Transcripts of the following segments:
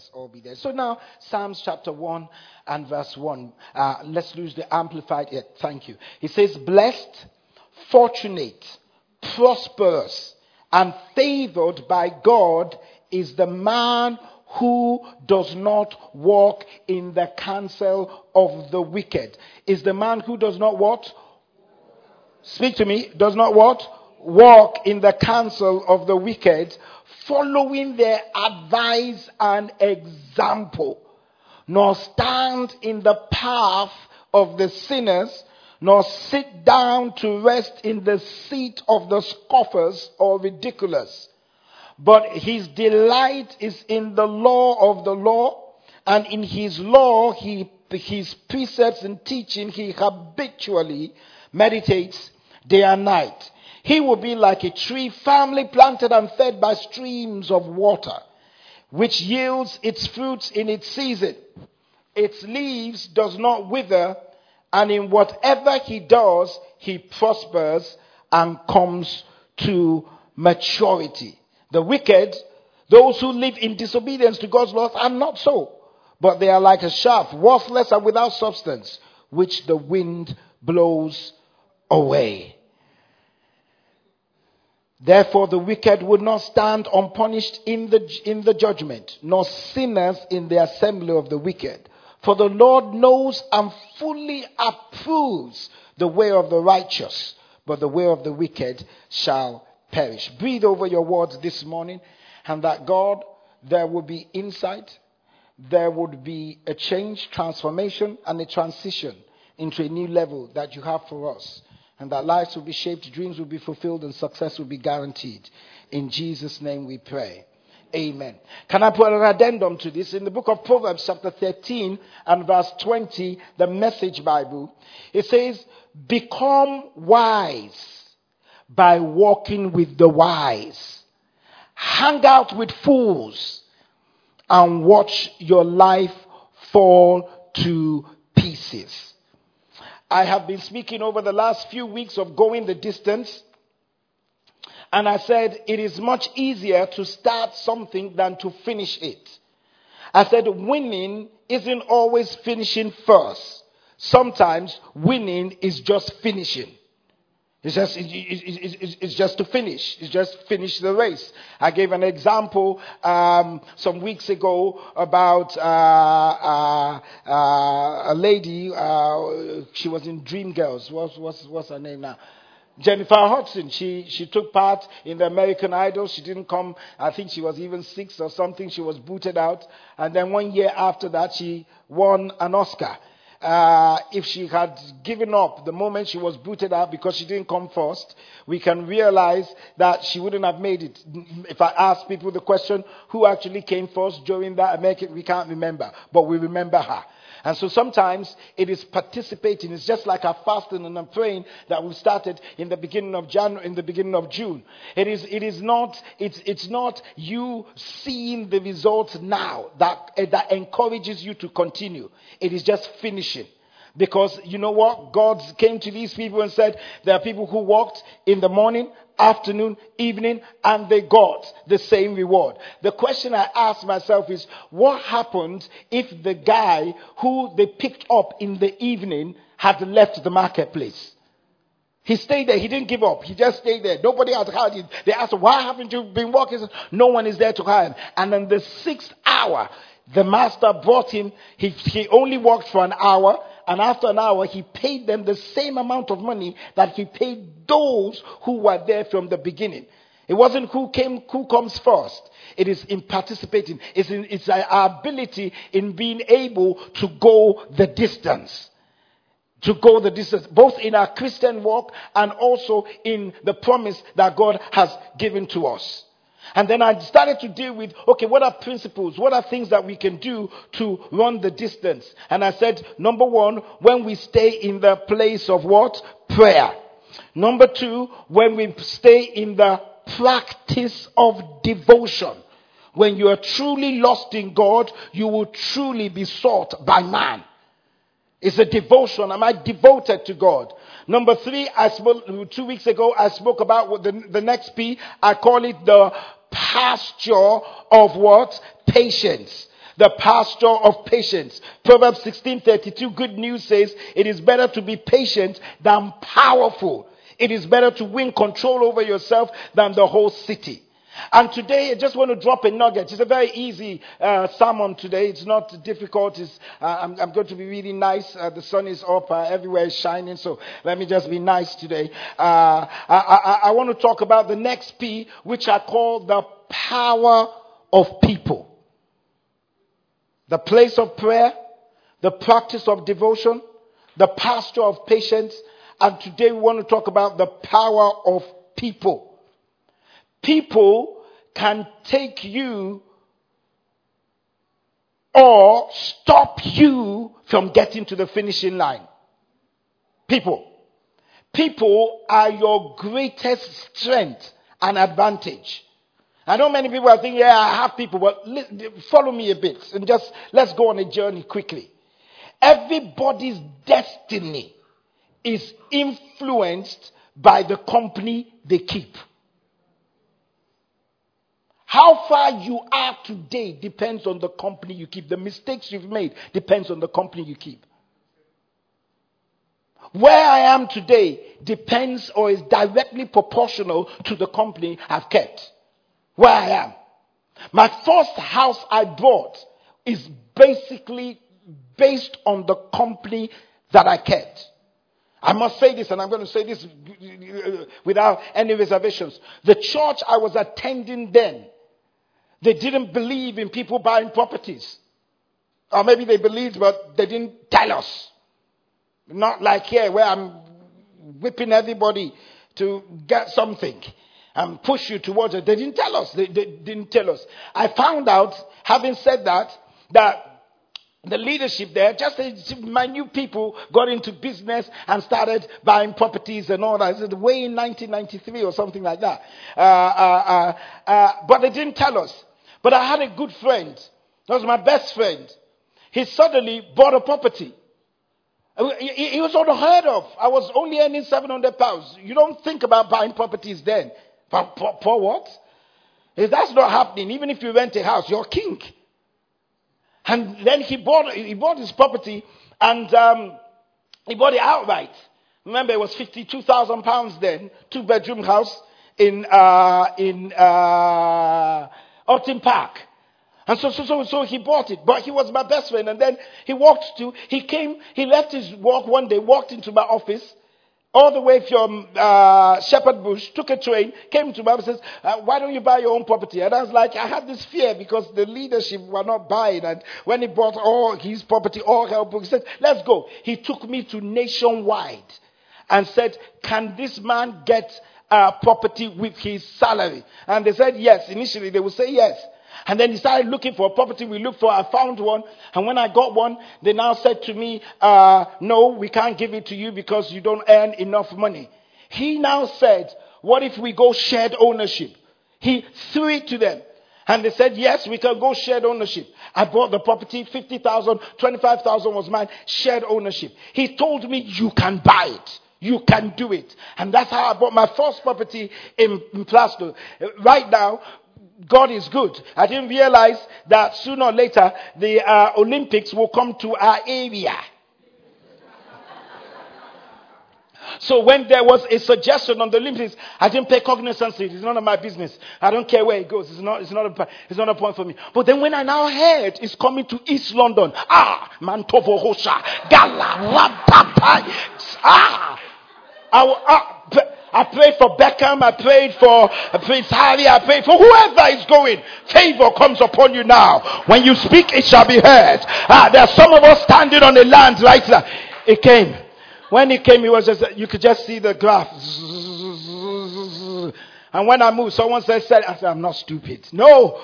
Let's all be there. So now, Psalms chapter 1 and verse 1. Uh, let's lose the amplified. Yeah, thank you. He says, Blessed, fortunate, prosperous, and favored by God is the man who does not walk in the counsel of the wicked. Is the man who does not what? Speak to me. Does not what? Walk in the counsel of the wicked, following their advice and example, nor stand in the path of the sinners, nor sit down to rest in the seat of the scoffers or ridiculous. But his delight is in the law of the law, and in his law, he, his precepts and teaching, he habitually meditates day and night. He will be like a tree firmly planted and fed by streams of water, which yields its fruits in its season. Its leaves does not wither, and in whatever he does, he prospers and comes to maturity. The wicked, those who live in disobedience to God's laws, are not so, but they are like a shaft, worthless and without substance, which the wind blows away. Therefore, the wicked would not stand unpunished in the, in the judgment, nor sinners in the assembly of the wicked. For the Lord knows and fully approves the way of the righteous, but the way of the wicked shall perish. Breathe over your words this morning, and that God, there will be insight, there would be a change, transformation, and a transition into a new level that you have for us. And that lives will be shaped, dreams will be fulfilled, and success will be guaranteed. In Jesus' name we pray. Amen. Can I put an addendum to this? In the book of Proverbs, chapter 13 and verse 20, the Message Bible, it says, Become wise by walking with the wise. Hang out with fools and watch your life fall to pieces. I have been speaking over the last few weeks of going the distance. And I said it is much easier to start something than to finish it. I said winning isn't always finishing first. Sometimes winning is just finishing. It's just, it, it, it, it's just to finish. It's just finish the race. I gave an example um, some weeks ago about uh, uh, uh, a lady. uh, she was in Dreamgirls. What's, what's, what's her name now? Jennifer Hudson. She she took part in the American Idol. She didn't come. I think she was even six or something. She was booted out. And then one year after that, she won an Oscar uh, if she had given up the moment she was booted out because she didn't come first, we can realize that she wouldn't have made it. If I ask people the question, who actually came first during that American, we can't remember, but we remember her. And so sometimes it is participating. It's just like our fasting and our praying that we started in the beginning of January, in the beginning of June. It is, it is not, it's, it's not you seeing the results now that, that encourages you to continue. It is just finishing. Because you know what? God came to these people and said, there are people who walked in the morning, afternoon, evening, and they got the same reward. The question I ask myself is, what happened if the guy who they picked up in the evening had left the marketplace? He stayed there. He didn't give up. He just stayed there. Nobody had hired him. They asked, why haven't you been working? No one is there to hire him. And then the sixth hour, the master brought him. He, he only worked for an hour. And after an hour, he paid them the same amount of money that he paid those who were there from the beginning. It wasn't who came, who comes first. It is in participating. It's, in, it's our ability in being able to go the distance. To go the distance, both in our Christian walk and also in the promise that God has given to us. And then I started to deal with, okay, what are principles? What are things that we can do to run the distance? And I said, number one, when we stay in the place of what? Prayer. Number two, when we stay in the practice of devotion. When you are truly lost in God, you will truly be sought by man. It's a devotion. Am I devoted to God? Number three, I spoke, two weeks ago, I spoke about the, the next P. I call it the pasture of what? Patience. The pasture of patience. Proverbs 16:32 good news says it is better to be patient than powerful. It is better to win control over yourself than the whole city. And today, I just want to drop a nugget. It's a very easy uh, sermon today. It's not difficult. It's, uh, I'm, I'm, going to be really nice. Uh, the sun is up. Uh, everywhere is shining. So let me just be nice today. Uh, I, I, I want to talk about the next P, which I call the power of people. The place of prayer, the practice of devotion, the pastor of patience, and today we want to talk about the power of people. People can take you or stop you from getting to the finishing line. People. People are your greatest strength and advantage. I know many people are thinking, yeah, I have people, but follow me a bit and just let's go on a journey quickly. Everybody's destiny is influenced by the company they keep. How far you are today depends on the company you keep. The mistakes you've made depends on the company you keep. Where I am today depends or is directly proportional to the company I've kept. Where I am. My first house I bought is basically based on the company that I kept. I must say this, and I'm going to say this uh, without any reservations. The church I was attending then they didn't believe in people buying properties. Or maybe they believed, but they didn't tell us. Not like here where I'm whipping everybody to get something and push you towards it. They didn't tell us. They, they didn't tell us. I found out, having said that, that the leadership there, just my new people got into business and started buying properties and all that. It It's way in 1993 or something like that. Uh, uh, uh, uh, but they didn't tell us. But I had a good friend. That was my best friend. He suddenly bought a property. He was unheard of. I was only earning 700 pounds. You don't think about buying properties then. For, for, for what? If that's not happening, even if you rent a house, you're king. And then he bought, he bought his property and um, he bought it outright. Remember, it was 52,000 pounds then, two bedroom house in, uh, in, uh, Upton Park. And so, so, so, so he bought it. But he was my best friend. And then he walked to, he came, he left his work one day, walked into my office, all the way from uh, Shepherd Bush, took a train, came to my office, says, uh, why don't you buy your own property? And I was like, I had this fear because the leadership were not buying. And when he bought all his property, all help, he said, let's go. He took me to Nationwide and said, can this man get uh, property with his salary? And they said yes. Initially, they would say yes. And then he started looking for a property. We looked for, I found one. And when I got one, they now said to me, uh, no, we can't give it to you because you don't earn enough money. He now said, what if we go shared ownership? He threw it to them. And they said, yes, we can go shared ownership. I bought the property, 50,000, 25,000 was mine, shared ownership. He told me, you can buy it. You can do it. And that's how I bought my first property in, in Plaistow. Right now, God is good. I didn't realize that sooner or later the uh, Olympics will come to our area. So when there was a suggestion on the Olympics, I didn't pay cognizance to it. It's none of my business. I don't care where it goes. It's not, it's not, a, it's not a point for me. But then when I now heard it's coming to East London, ah, Mantovo Hosha, Gala, ah, I, I, I prayed for Beckham. I prayed for Prince Harry. I prayed for whoever is going. Favor comes upon you now. When you speak, it shall be heard. Ah, there are some of us standing on the land right now. It came. When it came, it was just, you could just see the graph. And when I moved, someone said, said I said, I'm not stupid. No.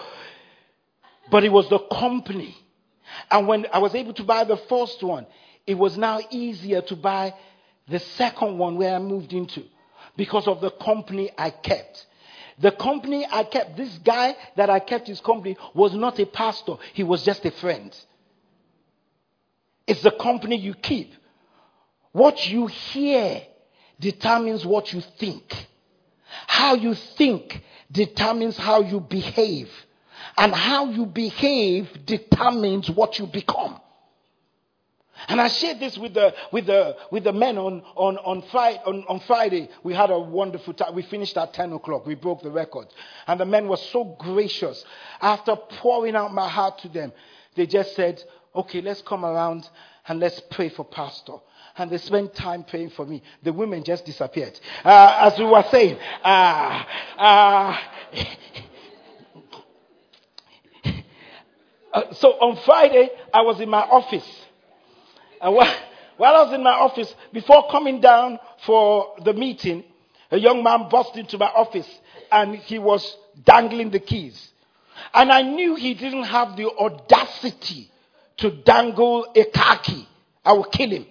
But it was the company. And when I was able to buy the first one, it was now easier to buy the second one where I moved into because of the company I kept. The company I kept, this guy that I kept his company was not a pastor, he was just a friend. It's the company you keep. What you hear determines what you think. How you think determines how you behave. And how you behave determines what you become. And I shared this with the, with the, with the men on, on, on, Friday, on, on Friday. We had a wonderful time. We finished at 10 o'clock. We broke the record. And the men were so gracious. After pouring out my heart to them, they just said, okay, let's come around and let's pray for Pastor. And they spent time praying for me. The women just disappeared. Uh, as we were saying, uh, uh, uh so on Friday, I was in my office. And while, while I was in my office, before coming down for the meeting, a young man burst into my office and he was dangling the keys. And I knew he didn't have the audacity to dangle a car key. I will kill him.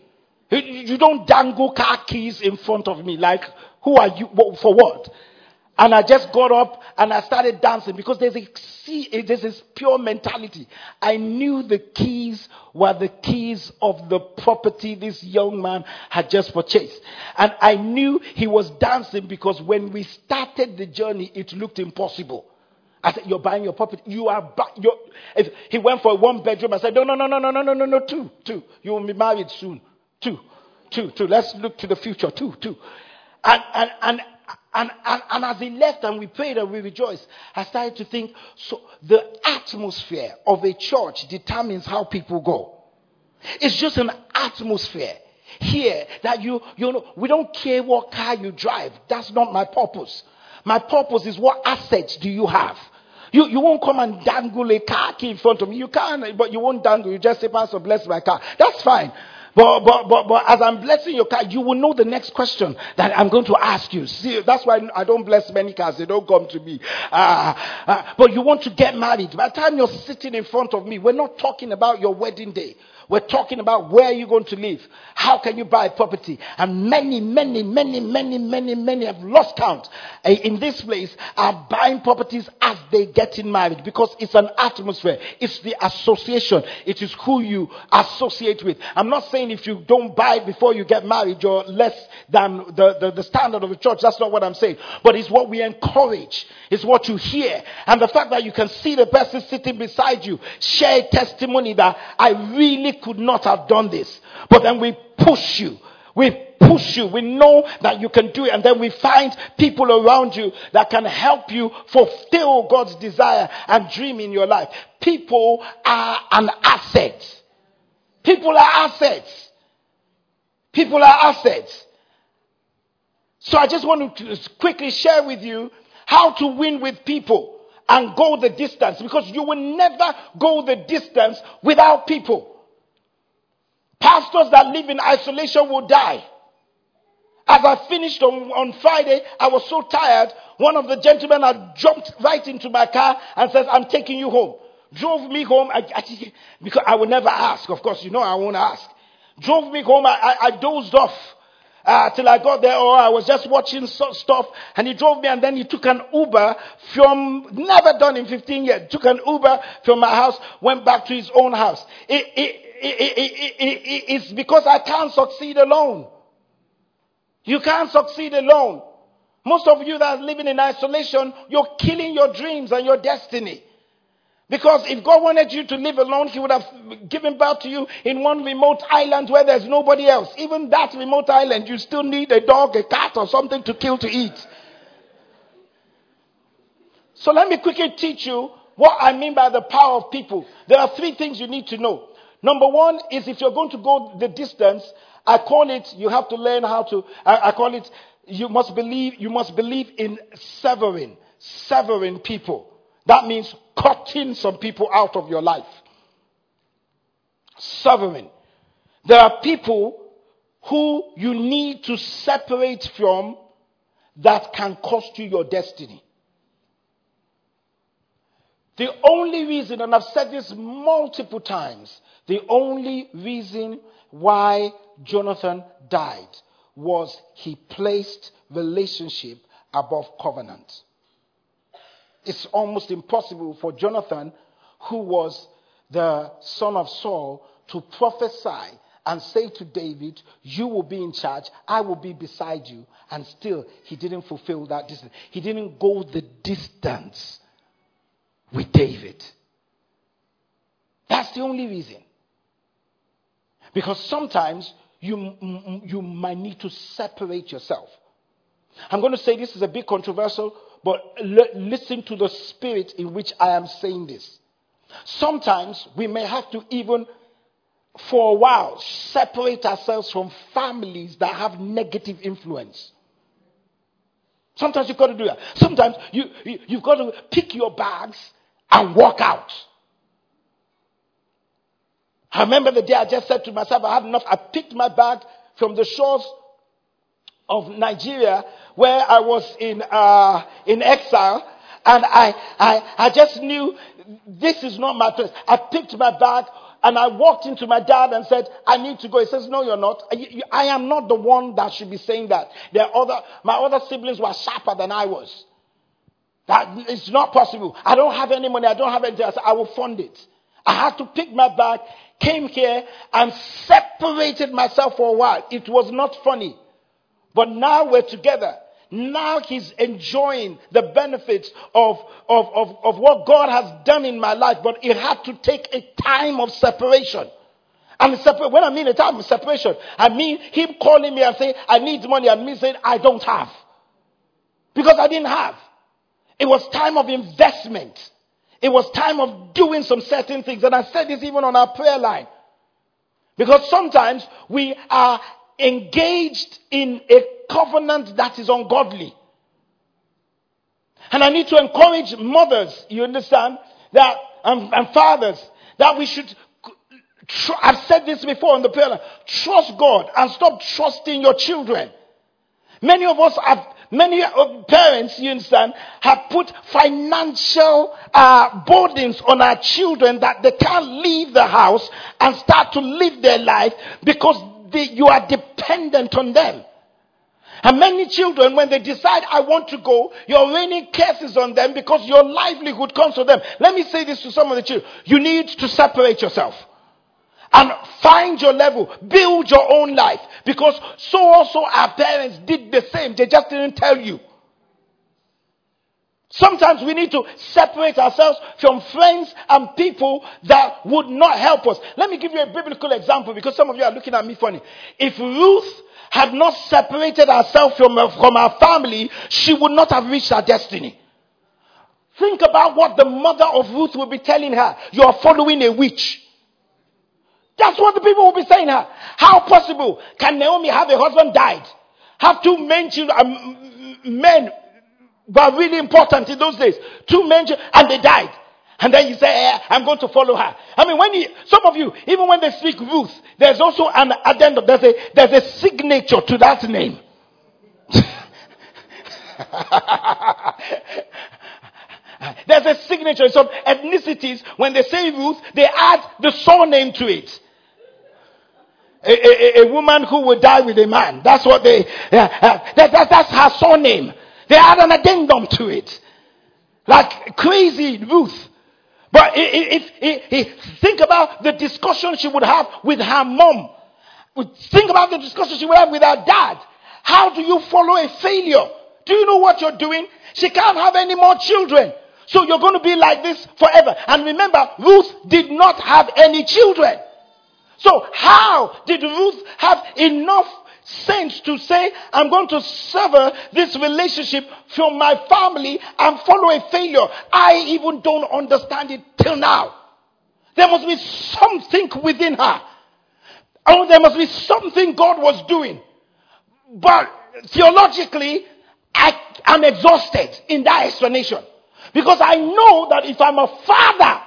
You don't dangle car keys in front of me. Like, who are you? For what? And I just got up and I started dancing because there's a see, eh, there's this pure mentality. I knew the keys were the keys of the property this young man had just purchased. And I knew he was dancing because when we started the journey, it looked impossible. I said, You're buying your property. You are buying. He went for one bedroom. I said, No, no, no, no, no, no, no, no, no, two, two. You will be married soon. Two, two, two. Let's look to the future. Two, two. And, and, and and, and, and as he left and we prayed and we rejoiced, I started to think so the atmosphere of a church determines how people go. It's just an atmosphere here that you, you know, we don't care what car you drive. That's not my purpose. My purpose is what assets do you have? You, you won't come and dangle a car key in front of me. You can, but you won't dangle. You just say, Pastor, bless my car. That's fine. But, but, but, but as I'm blessing your car, you will know the next question that I'm going to ask you. See, that's why I don't bless many cars. They don't come to me. Uh, uh, but you want to get married. By the time you're sitting in front of me, we're not talking about your wedding day. We're talking about where you're going to live. How can you buy property? And many, many, many, many, many, many have lost count uh, in this place are buying properties as they get in married because it's an atmosphere. It's the association. It is who you associate with. I'm not saying if you don't buy before you get married, you're less than the, the, the standard of the church. That's not what I'm saying. But it's what we encourage. It's what you hear. And the fact that you can see the person sitting beside you share testimony that I really could not have done this. But then we push you. We push you. We know that you can do it. And then we find people around you that can help you fulfill God's desire and dream in your life. People are an asset. People are assets. People are assets. So I just want to quickly share with you how to win with people and go the distance because you will never go the distance without people. Pastors that live in isolation will die. As I finished on, on Friday, I was so tired. One of the gentlemen had jumped right into my car and says, I'm taking you home. Drove me home. I, I, because I will never ask. Of course, you know I won't ask. Drove me home. I, I, dozed off uh, till I got there, or I was just watching stuff, and he drove me, and then he took an Uber from never done in 15 years. Took an Uber from my house, went back to his own house. It, it, it, it's because I can't succeed alone. You can't succeed alone. Most of you that are living in isolation, you're killing your dreams and your destiny. Because if God wanted you to live alone, He would have given birth to you in one remote island where there's nobody else. Even that remote island, you still need a dog, a cat, or something to kill to eat. So let me quickly teach you what I mean by the power of people. There are three things you need to know. Number one is if you're going to go the distance, I call it, you have to learn how to, I, I call it, you must believe, you must believe in severing, severing people. That means cutting some people out of your life. Severing. There are people who you need to separate from that can cost you your destiny. The only reason, and I've said this multiple times, the only reason why Jonathan died was he placed relationship above covenant. It's almost impossible for Jonathan, who was the son of Saul, to prophesy and say to David, You will be in charge, I will be beside you. And still, he didn't fulfill that distance. He didn't go the distance with David. That's the only reason. Because sometimes you, you might need to separate yourself. I'm going to say this is a bit controversial, but l- listen to the spirit in which I am saying this. Sometimes we may have to even, for a while, separate ourselves from families that have negative influence. Sometimes you've got to do that. Sometimes you, you, you've got to pick your bags and walk out. I remember the day I just said to myself, I had enough. I picked my bag from the shores of Nigeria where I was in, uh, in exile. And I, I, I just knew this is not my place. I picked my bag and I walked into my dad and said, I need to go. He says, No, you're not. I am not the one that should be saying that. There other, my other siblings were sharper than I was. That it's not possible. I don't have any money. I don't have anything. I said, I will fund it. I had to pick my bag, came here and separated myself for a while. It was not funny. But now we're together. Now he's enjoying the benefits of, of, of, of what God has done in my life. But it had to take a time of separation. And when I mean a time of separation, I mean him calling me and saying, I need money, and me saying, I don't have. Because I didn't have. It was time of investment. It was time of doing some certain things. And I said this even on our prayer line. Because sometimes we are engaged in a covenant that is ungodly. And I need to encourage mothers, you understand, that, and, and fathers, that we should, tr- I've said this before on the prayer line, trust God and stop trusting your children. Many of us have Many parents, you understand, have put financial uh, burdens on our children that they can't leave the house and start to live their life because they, you are dependent on them. And many children, when they decide, I want to go, you're raining curses on them because your livelihood comes to them. Let me say this to some of the children. You need to separate yourself and find your level, build your own life. Because so also our parents did the same, they just didn't tell you. Sometimes we need to separate ourselves from friends and people that would not help us. Let me give you a biblical example because some of you are looking at me funny. If Ruth had not separated herself from, from her family, she would not have reached her destiny. Think about what the mother of Ruth will be telling her. You are following a witch. That's what the people will be saying. How possible can Naomi have a husband died? Have two men children, um, men were really important in those days. Two men and they died. And then you say, eh, I'm going to follow her. I mean, when you, some of you, even when they speak Ruth, there's also an addendum. There's a, there's a signature to that name. there's a signature. Some ethnicities, when they say Ruth, they add the surname to it a, a, a, woman who will die with a man. That's what they, uh, uh, that, that, that's her surname. They add an addendum to it. Like crazy Ruth. But if, if, if, think about the discussion she would have with her mom. Think about the discussion she would have with her dad. How do you follow a failure? Do you know what you're doing? She can't have any more children. So you're going to be like this forever. And remember, Ruth did not have any children. So how did Ruth have enough sense to say, I'm going to sever this relationship from my family and follow a failure? I even don't understand it till now. There must be something within her. Oh, there must be something God was doing. But theologically, I am exhausted in that explanation. Because I know that if I'm a father,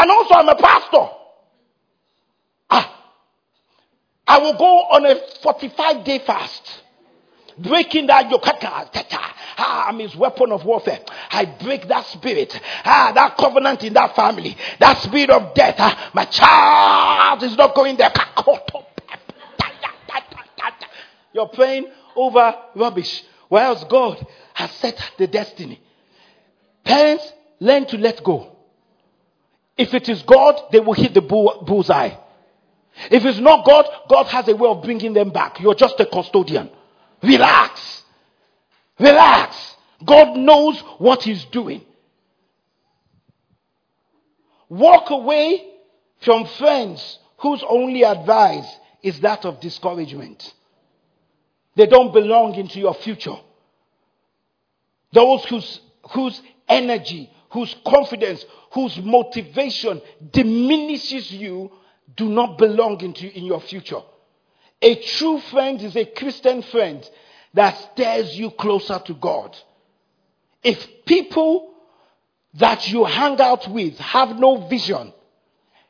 And also, I'm a pastor. Ah, I will go on a 45 day fast. Breaking that yoke. Ah, I'm his weapon of warfare. I break that spirit. Ah, that covenant in that family. That spirit of death. Ah, my child is not going there. You're praying over rubbish. Whereas God has set the destiny. Parents, learn to let go. If it is God, they will hit the bull, bullseye. If it's not God, God has a way of bringing them back. You're just a custodian. Relax. Relax. God knows what He's doing. Walk away from friends whose only advice is that of discouragement. They don't belong into your future. Those whose, whose energy, whose confidence, whose motivation diminishes you do not belong into in your future. A true friend is a Christian friend that steers you closer to God. If people that you hang out with have no vision,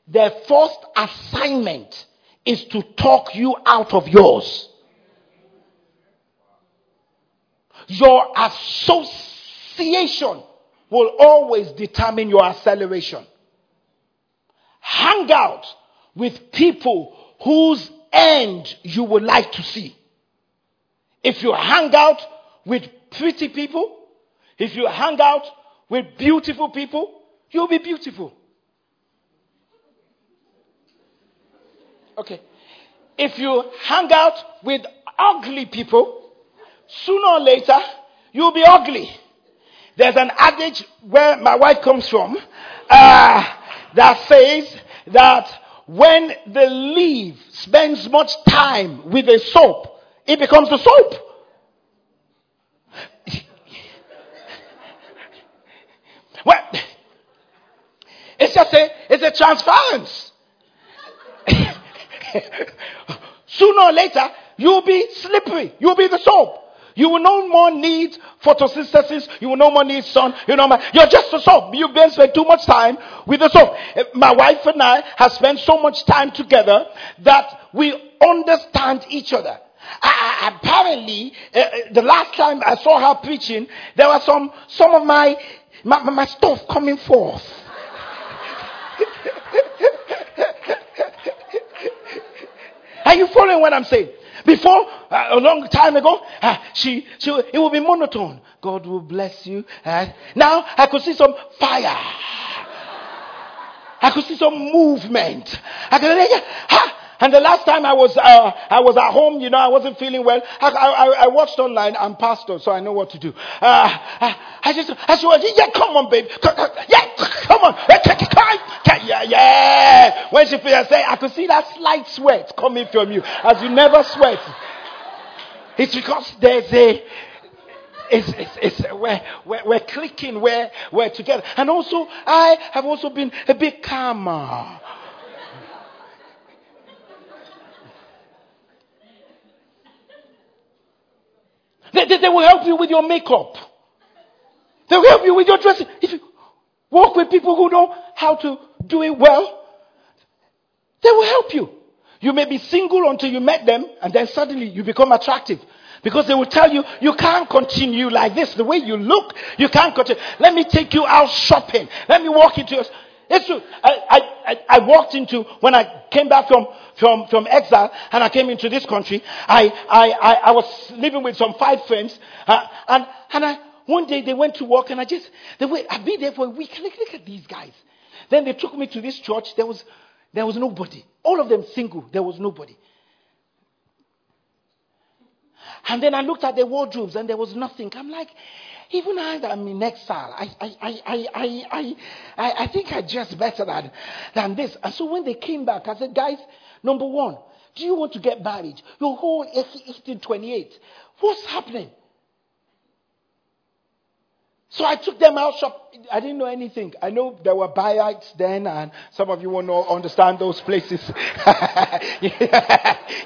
their first assignment is to talk you out of yours. Your association will always determine your acceleration. Hang out with people whose end you would like to see. If you hang out with pretty people, if you hang out with beautiful people, you'll be beautiful. Okay. If you hang out with ugly people, sooner or later, you'll be ugly. There's an adage where my wife comes from uh, that says that when the leaf spends much time with a soap, it becomes a soap. well, it's just a, it's a transference. Sooner or later, you'll be slippery. You'll be the soap. You will no more need photosynthesis. You will no more need sun. You know, you're just a soap. You've been spending too much time with the soap. Eh, my wife and I have spent so much time together that we understand each other. I, apparently, uh, the last time I saw her preaching, there was some some of my my, my stuff coming forth. Are you following what I'm saying? Before, uh, a long time ago, uh, she, she, it will be monotone. God will bless you. Uh, now I could see some fire. I could see some movement. I could, ha, and the last time I was, uh, I was at home, you know, I wasn't feeling well. I, I, I watched online. I'm pastor, so I know what to do. Uh, I, I just, I said, yeah, come on, babe. Yeah, come on. Yeah, yeah. When she finished saying, I could see that slight sweat coming from you as you never sweat. It's because there's a, it's, it's, it's, we're, we're, we're clicking, we're, we're together. And also, I have also been a bit calmer. They, they, they, will help you with your makeup. They will help you with your dressing. If you walk with people who know how to do it well, they will help you. You may be single until you met them, and then suddenly you become attractive. Because they will tell you, you can't continue like this. The way you look, you can't continue. Let me take you out shopping. Let me walk into your. It's true. I, I, I walked into, when I came back from, from, from exile and I came into this country, I, I, I, I was living with some five friends. Uh, and, and I, one day they went to work and I just, they were, I've been there for a week. Look, look at these guys. Then they took me to this church. There was, there was nobody. All of them single. There was nobody. And then I looked at their wardrobes and there was nothing. I'm like, even I that am in exile, I, I, I, I, I, I, think I dress better than, than this. And so when they came back, I said, guys, number one, do you want to get married? Your whole 1828. What's happening? So I took them out shop I didn't know anything. I know there were Bayites then, and some of you know, understand those places.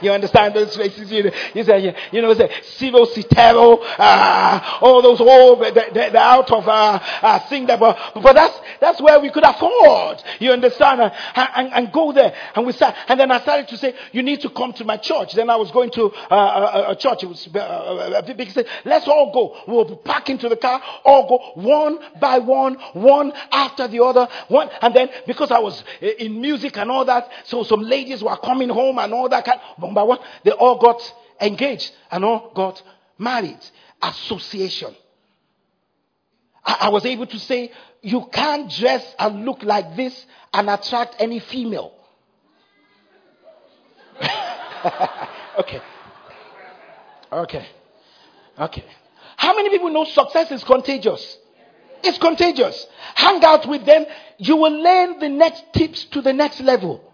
you understand those places? You, you say, you know, say, Sivo Citero, uh, all those, all, they're, they're out of, uh, uh, thing that, but, but that's, that's where we could afford. You understand? And, and, and go there. And we start, and then I started to say, you need to come to my church. Then I was going to uh, a, a, church. It was uh, a big said, let's all go. We'll pack into the car, all go one by one, one after the other. One, and then because I was eh, in music and all that, so some ladies were coming home and all that kind, one by one, they all got engaged and all got married. Association. I, I was able to say, you can't dress and look like this and attract any female. okay. Okay. Okay. How many people know success is contagious? It's contagious. Hang out with them. You will learn the next tips to the next level.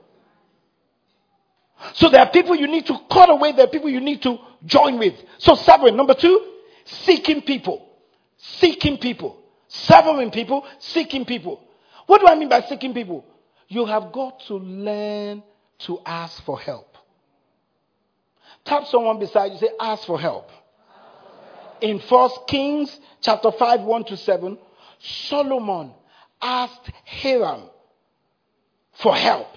So there are people you need to cut away. There are people you need to join with. So serving. Number two, seeking people. Seeking people. Serving people, seeking people. What do I mean by seeking people? You have got to learn to ask for help. Tap someone beside you, say, ask for help. In First Kings chapter 5, 1 to 7, Solomon asked Hiram for help.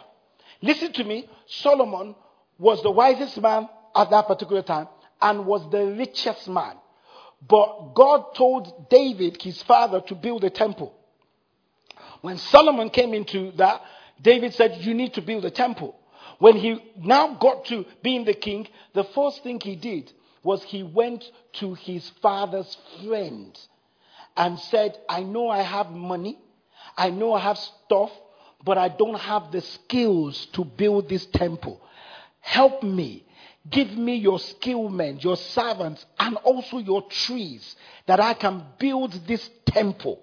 Listen to me. Solomon was the wisest man at that particular time and was the richest man. But God told David, his father, to build a temple. When Solomon came into that, David said, You need to build a temple. When he now got to being the king, the first thing he did was he went to his father's friend and said, I know I have money, I know I have stuff, but I don't have the skills to build this temple. Help me. Give me your skillmen, your servants, and also your trees that I can build this temple.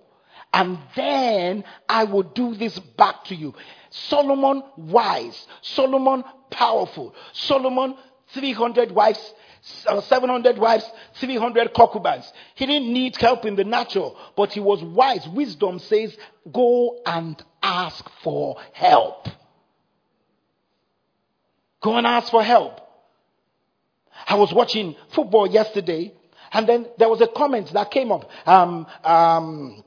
And then I will do this back to you. Solomon wise, Solomon powerful, Solomon 300 wives, 700 wives, 300 concubines. He didn't need help in the natural, but he was wise. Wisdom says, go and ask for help. Go and ask for help. I was watching football yesterday, and then there was a comment that came up. Um, um,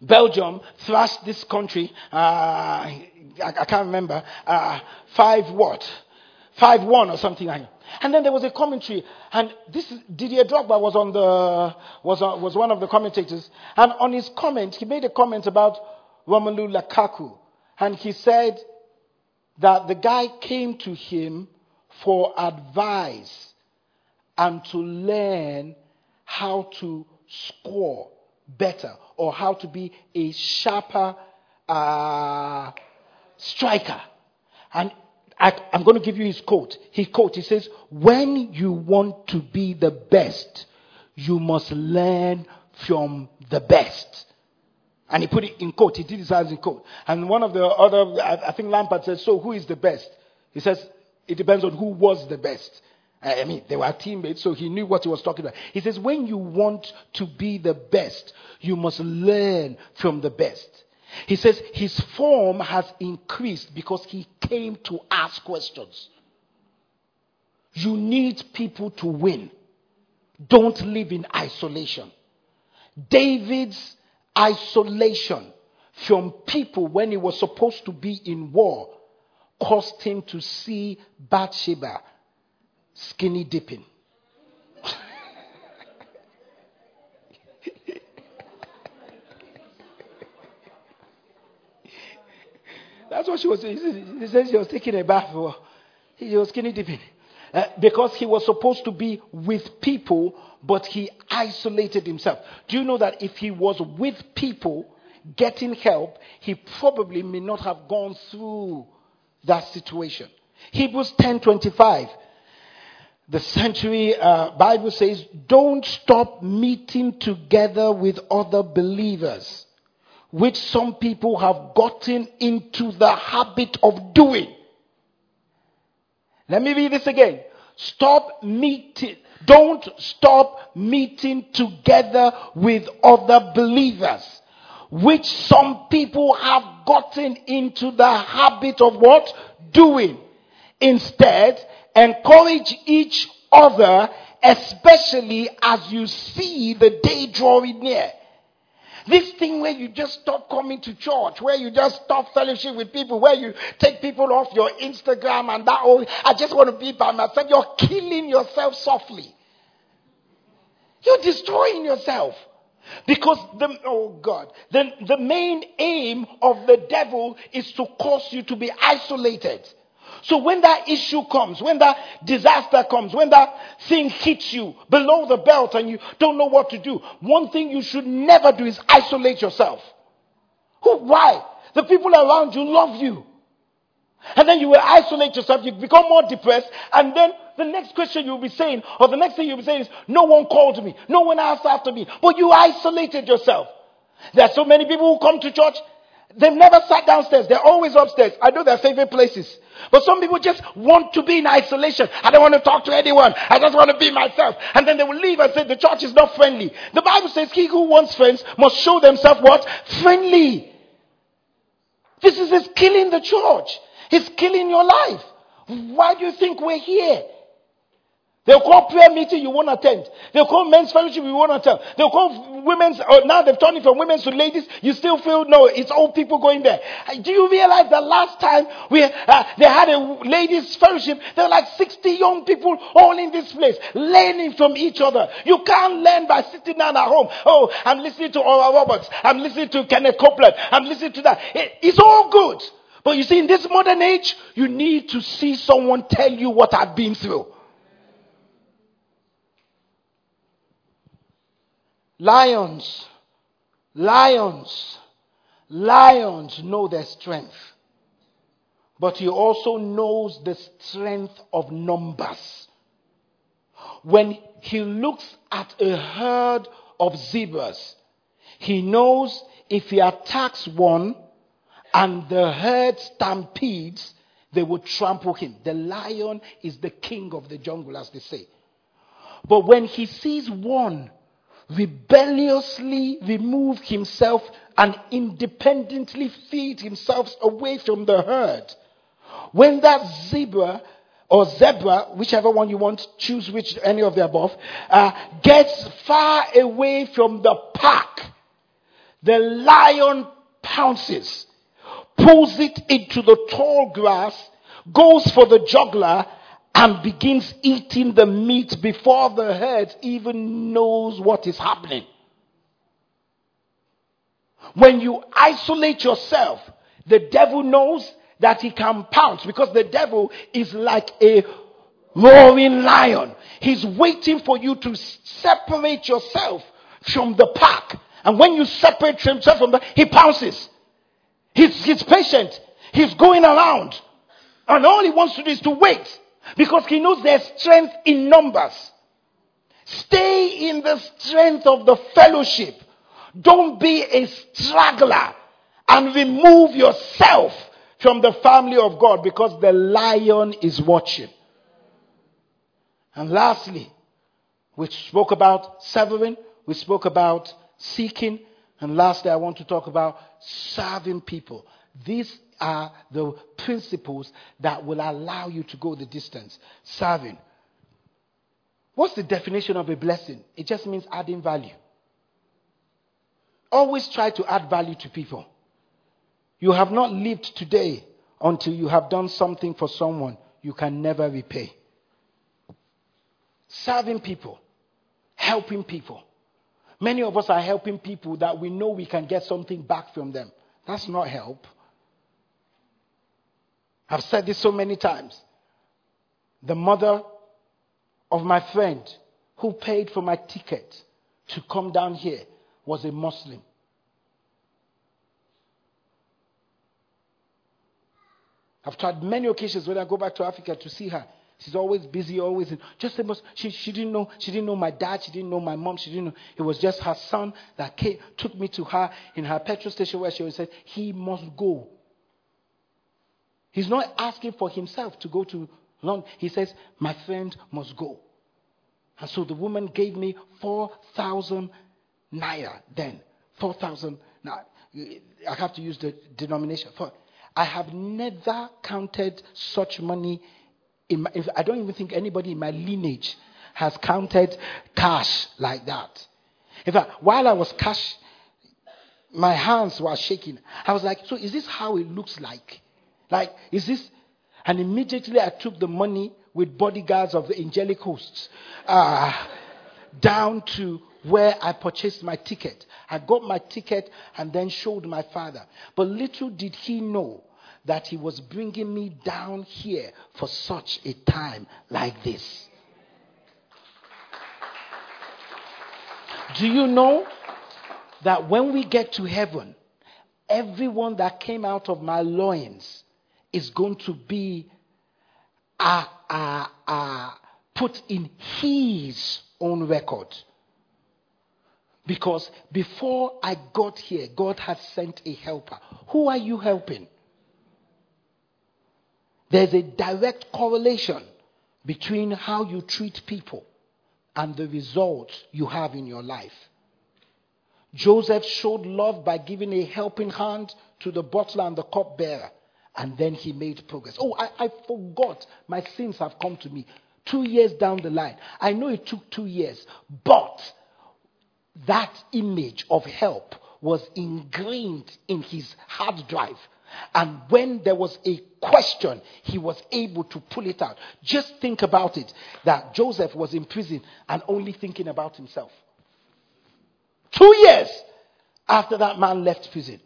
Belgium thrashed this country, uh, I, I, can't remember, uh, five what? Five one or something like that. And then there was a commentary, and this is, Didier Drogba was on the was on, was one of the commentators, and on his comment, he made a comment about Romelu Lukaku, and he said that the guy came to him for advice and to learn how to score better or how to be a sharper uh, striker. And I, am going to give you his quote. His quote, he says, When you want to be the best, you must learn from the best. And he put it in quote. He did his hands in quote. And one of the other, I, I think Lampard says, So who is the best? He says, It depends on who was the best. I mean, they were teammates, so he knew what he was talking about. He says, When you want to be the best, you must learn from the best. He says his form has increased because he came to ask questions. You need people to win. Don't live in isolation. David's isolation from people when he was supposed to be in war caused him to see Bathsheba skinny dipping. That's what she was saying. He says she was taking a bath. For, he was skinny dipping. Uh, because he was supposed to be with people, but he isolated himself. Do you know that if he was with people getting help, he probably may not have gone through that situation? Hebrews 10:25. The century uh, Bible says, "Don't stop meeting together with other believers." Which some people have gotten into the habit of doing. Let me read this again. Stop meeting. Don't stop meeting together with other believers, which some people have gotten into the habit of what? Doing. Instead, encourage each other, especially as you see the day drawing near. This thing where you just stop coming to church, where you just stop fellowship with people, where you take people off your Instagram and that, oh, I just want to be by myself. You're killing yourself softly. You're destroying yourself. Because the, oh God, the, the main aim of the devil is to cause you to be isolated. So when that issue comes, when that disaster comes, when that thing hits you below the belt and you don't know what to do, one thing you should never do is isolate yourself. Who, why? The people around you love you. And then you will isolate yourself, you become more depressed, and then the next question you'll be saying, or the next thing you'll be saying is, no one called me, no one asked after me, but you isolated yourself. There are so many people who come to church, they've never sat downstairs, they're always upstairs. I know their favorite places. But some people just want to be in isolation. I don't want to talk to anyone. I just want to be myself. And then they will leave and say the church is not friendly. The Bible says he who wants friends must show themselves what? Friendly. This is, is killing the church. It's killing your life. Why do you think we're here? They'll call prayer meeting you won't attend. They'll call men's fellowship you won't attend. They'll call women's, oh, now they've turned it from women's to ladies. You still feel, no, it's old people going there. Do you realize the last time we, uh, they had a ladies fellowship, there were like 60 young people all in this place, learning from each other. You can't learn by sitting down at home. Oh, I'm listening to Oral Roberts. I'm listening to Kenneth Copeland. I'm listening to that. It, it's all good. But you see, in this modern age, you need to see someone tell you what I've been through. Lions, lions, lions know their strength. But he also knows the strength of numbers. When he looks at a herd of zebras, he knows if he attacks one and the herd stampedes, they will trample him. The lion is the king of the jungle, as they say. But when he sees one rebelliously remove himself and independently feed himself away from the herd. When that zebra or zebra, whichever one you want, choose which any of the above, uh, gets far away from the pack, the lion pounces, pulls it into the tall grass, goes for the jugular, and begins eating the meat before the herd even knows what is happening. When you isolate yourself, the devil knows that he can pounce because the devil is like a roaring lion. He's waiting for you to separate yourself from the pack. And when you separate yourself from the, he pounces. He's, he's patient. He's going around. And all he wants to do is to wait because he knows there's strength in numbers. Stay in the strength of the fellowship. Don't be a straggler and remove yourself from the family of God because the lion is watching. And lastly, we spoke about severing, we spoke about seeking, and lastly, I want to talk about serving people. These are the principles that will allow you to go the distance. Serving. What's the definition of a blessing? It just means adding value. Always try to add value to people. You have not lived today until you have done something for someone you can never repay. Serving people, helping people. Many of us are helping people that we know we can get something back from them. That's not help. I've said this so many times. The mother of my friend who paid for my ticket to come down here was a Muslim. I've tried many occasions when I go back to Africa to see her. She's always busy, always in, just the most. She, she didn't know. She didn't know my dad. She didn't know my mom. She didn't know. It was just her son that came, took me to her in her petrol station where she always said he must go. He's not asking for himself to go to London. He says, My friend must go. And so the woman gave me 4,000 naira then. 4,000 naira. I have to use the denomination. For I have never counted such money. In my, I don't even think anybody in my lineage has counted cash like that. In fact, while I was cash, my hands were shaking. I was like, so is this how it looks like? Like, is this? And immediately I took the money with bodyguards of the angelic hosts uh, down to where I purchased my ticket. I got my ticket and then showed my father. But little did he know that he was bringing me down here for such a time like this. Do you know that when we get to heaven, everyone that came out of my loins is going to be uh, uh, uh, put in his own record? Because before I got here, God has sent a helper. Who are you helping? There's a direct correlation between how you treat people and the results you have in your life. Joseph showed love by giving a helping hand to the butler and the cupbearer, and then he made progress. Oh, I, I forgot. My sins have come to me. Two years down the line. I know it took two years, but that image of help was ingrained in his hard drive. And when there was a question, he was able to pull it out. Just think about it that Joseph was in prison and only thinking about himself. Two years after that man left prison,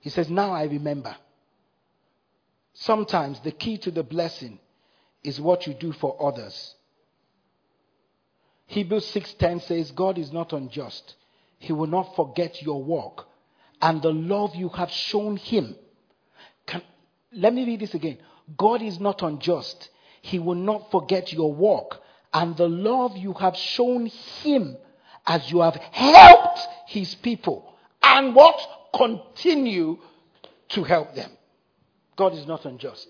he says, Now I remember. Sometimes the key to the blessing is what you do for others. Hebrews 6:10 says God is not unjust. He will not forget your work and the love you have shown him. Can, let me read this again. God is not unjust. He will not forget your work and the love you have shown him as you have helped his people and what continue to help them. God is not unjust.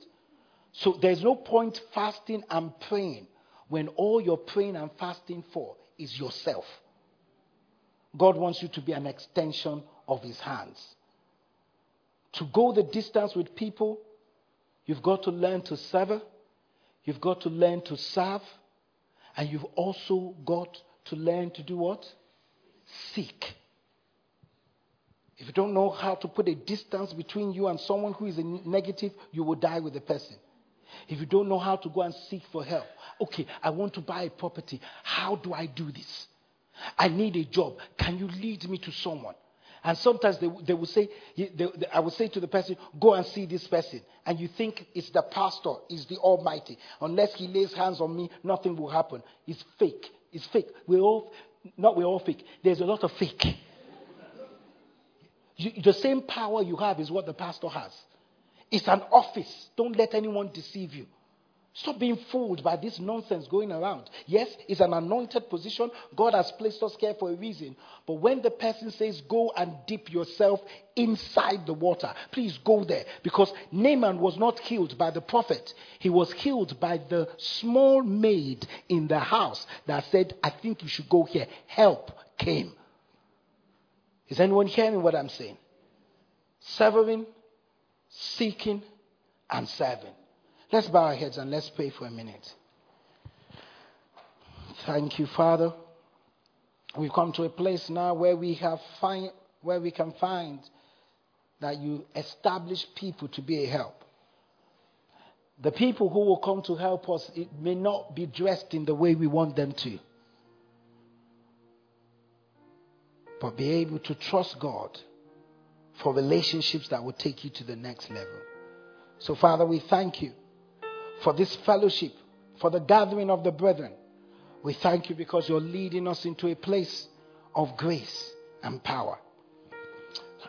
So there's no point fasting and praying when all you're praying and fasting for is yourself. God wants you to be an extension of His hands. To go the distance with people, you've got to learn to serve, you've got to learn to serve, and you've also got to learn to do what? Seek. If you don't know how to put a distance between you and someone who is a negative, you will die with the person. If you don't know how to go and seek for help, okay, I want to buy a property. How do I do this? I need a job. Can you lead me to someone? And sometimes they, they will say, they, they, I will say to the person, go and see this person. And you think it's the pastor, it's the Almighty. Unless he lays hands on me, nothing will happen. It's fake. It's fake. We're all, not we're all fake. There's a lot of fake. The same power you have is what the pastor has. It's an office. Don't let anyone deceive you. Stop being fooled by this nonsense going around. Yes, it's an anointed position. God has placed us here for a reason. But when the person says, go and dip yourself inside the water, please go there. Because Naaman was not healed by the prophet, he was healed by the small maid in the house that said, I think you should go here. Help came. Is anyone hearing what I'm saying? Severing, seeking, and serving. Let's bow our heads and let's pray for a minute. Thank you, Father. We've come to a place now where we have find, where we can find that you establish people to be a help. The people who will come to help us, it may not be dressed in the way we want them to. But be able to trust God for relationships that will take you to the next level. So, Father, we thank you for this fellowship, for the gathering of the brethren. We thank you because you're leading us into a place of grace and power.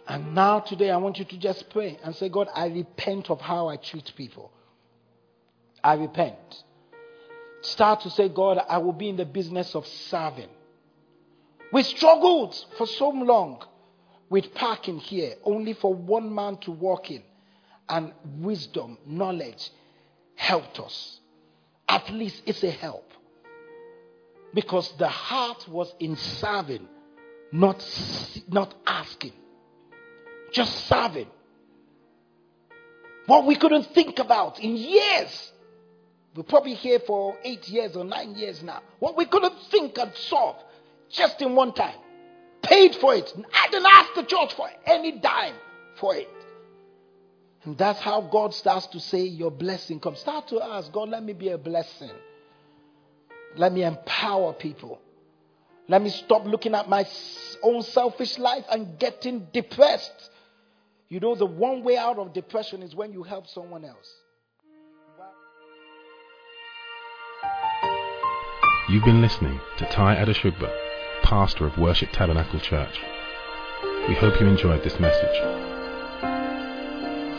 And now, today, I want you to just pray and say, God, I repent of how I treat people. I repent. Start to say, God, I will be in the business of serving. We struggled for so long with parking here, only for one man to walk in. And wisdom, knowledge helped us. At least it's a help. Because the heart was in serving, not, not asking. just serving. What we couldn't think about in years. We're probably here for eight years or nine years now. What we couldn't think and solve just in one time. Paid for it. I didn't ask the church for any dime for it. And that's how God starts to say your blessing comes. Start to ask, God, let me be a blessing. Let me empower people. Let me stop looking at my own selfish life and getting depressed. You know, the one way out of depression is when you help someone else. You've been listening to Ty Adeshugba, pastor of Worship Tabernacle Church. We hope you enjoyed this message.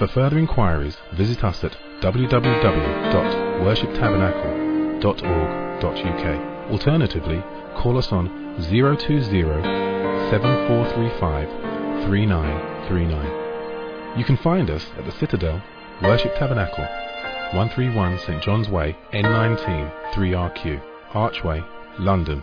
For further inquiries, visit us at www.worshiptabernacle.org.uk. Alternatively, call us on 020 7435 3939. You can find us at the Citadel, Worship Tabernacle, 131 St John's Way, N19 3RQ, Archway, London.